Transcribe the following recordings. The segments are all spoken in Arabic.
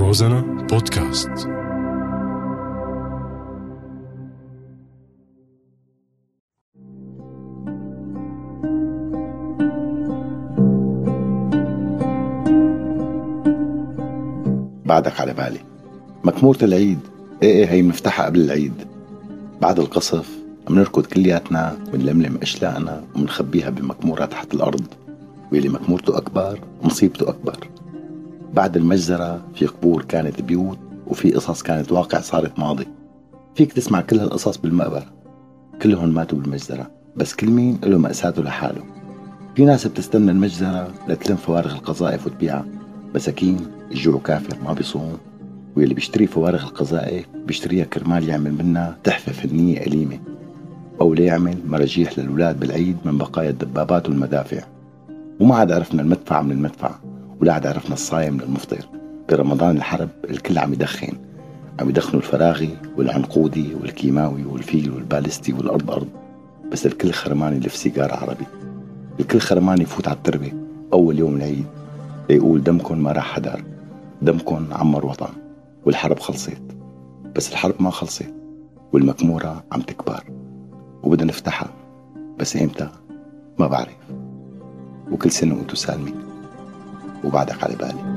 روزانا بودكاست. بعدك على بالي. مكمورة العيد. إيه إيه هي مفتاحها قبل العيد. بعد القصف بنركض كلياتنا ونلملم أشلاءنا ومنخبيها بمكمورة تحت الأرض. واللي مكمورته أكبر مصيبته أكبر. بعد المجزرة في قبور كانت بيوت وفي قصص كانت واقع صارت ماضي. فيك تسمع كل هالقصص بالمقبرة. كلهم ماتوا بالمجزرة بس كل مين له مأساته لحاله. في ناس بتستنى المجزرة لتلم فوارغ القذائف وتبيعها مساكين الجوع كافر ما بيصوم. واللي بيشتري فوارغ القذائف بيشتريها كرمال يعمل منها تحفة فنية أليمة. أو ليعمل مراجيح للأولاد بالعيد من بقايا الدبابات والمدافع. وما عاد عرفنا المدفع من المدفع. ولا عاد عرفنا الصايم من المفطر برمضان الحرب الكل عم يدخن. عم يدخنوا الفراغي والعنقودي والكيماوي والفيل والبالستي والأرض أرض بس الكل خرماني اللي في سيجارة عربي. الكل خرماني يفوت على التربة. أول يوم العيد ليقول دمكن ما راح حدار. دمكن عمر وطن. والحرب خلصت. بس الحرب ما خلصت. والمكمورة عم تكبر. وبدنا نفتحها. بس إمتى؟ ما بعرف. وكل سنة وأنتو سالمين. وبعدك على بالي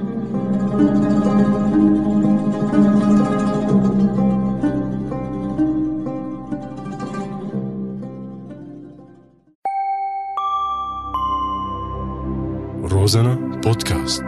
روزانا بودكاست.